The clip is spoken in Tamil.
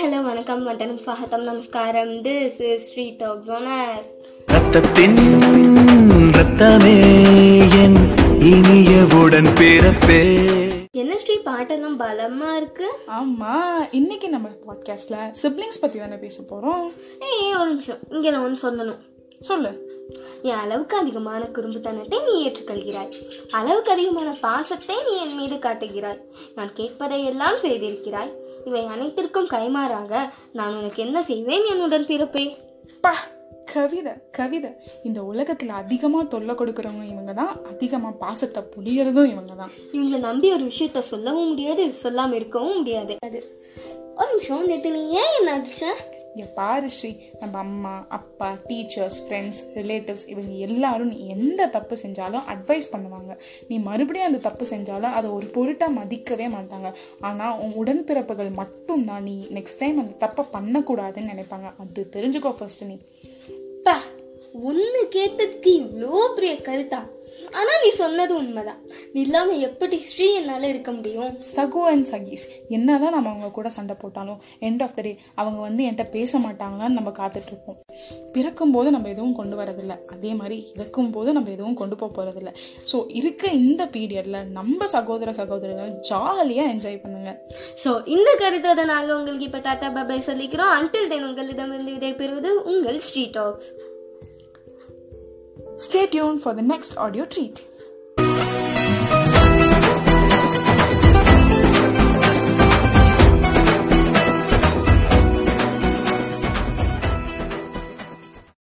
வணக்கம். வந்தனம் ஸ்வாகத்தம் நமஸ்காரம். This is street talks on air ரத்தத்தின் ரத்தமே என் இனியவுடன் பிறப்பே. என்ன ஸ்ரீ? பாட்டெல்லாம் பலமா இருக்கு. ஆமா இன்னைக்கு நம்ம பாட்காஸ்ட்ல சிப்ளிங்ஸ் பத்தி தானே பேச போறோம். ஏய் ஒரு நிமிஷம். இங்க நான் ஒன்று சொல்லணும். சொல்லு. என் அளவுக்கு அதிகமான குறும்புத்தனத்தை நீ ஏற்றுக்கொள்கிறாய். அளவுக்கு அதிகமான பாசத்தை நீ என் மீது காட்டுகிறாய். நான் கேட்பதை எல்லாம் செய்திருக்கிறாய். இவை அனைத்திற்கும் கைமாறாக நான் உனக்கு என்ன செய்வேன் என் உடன் பிறப்பே? பா கவிதை கவிதை. இந்த உலகத்துல அதிகமா தொல்லை கொடுக்கறவங்க இவங்க தான் அதிகமா பாசத்தை புளியறதும் இவங்க தான் இவங்களை நம்பி ஒரு விஷயத்த சொல்லவும் முடியாது சொல்லாம இருக்கவும் முடியாது. அது. ஒரு நிமிஷம் நேற்று நீ ஏன் என்ன அடிச்ச? இங்க பாரு ஸ்ரீ நம்ம அம்மா அப்பா டீச்சர்ஸ் ஃப்ரெண்ட்ஸ் ரிலேட்டிவ்ஸ் இவங்க எல்லாரும் நீ எந்த தப்பு செஞ்சாலும் அட்வைஸ் பண்ணுவாங்க. நீ மறுபடியும் அந்த தப்பு செஞ்சாலும் அதை ஒரு பொருட்டாக மதிக்கவே மாட்டாங்க. ஆனால் உன் உடன்பிறப்புகள் மட்டும்தான் நீ நெக்ஸ்ட் டைம் அந்த தப்பை பண்ணக்கூடாதுன்னு நினைப்பாங்க. அது தெரிஞ்சுக்கோ ஃபர்ஸ்ட் நீ. பா கேட்டதுக்கு இவ்வளோ பெரிய கருத்தா? ஆனா நீ சொன்னது உண்மைதான். நீ இல்லாம எப்படி ஸ்ரீ என்னால இருக்க முடியும்? சகு அண்ட் சகீஸ் என்னதான் நம்ம அவங்க கூட சண்டை போட்டாலும் எண்ட் ஆஃப் த டே அவங்க வந்து என்கிட்ட பேச மாட்டாங்கன்னு நம்ம காத்துட்டு இருப்போம் பிறக்கும் போது நம்ம எதுவும் கொண்டு வரதில்ல. அதே மாதிரி இறக்கும் போது நம்ம எதுவும் கொண்டு போக போறதில்ல. ஸோ இருக்க இந்த பீரியட்ல நம்ம சகோதர சகோதரிகள் ஜாலியா என்ஜாய் பண்ணுங்க. சோ இந்த கருத்தோட நாங்க உங்களுக்கு இப்ப டாடா பாபாய் சொல்லிக்கிறோம். அன்டில் தென் உங்களிடமிருந்து விடை பெறுவது உங்கள் street talks. Stay tuned for the next audio treat.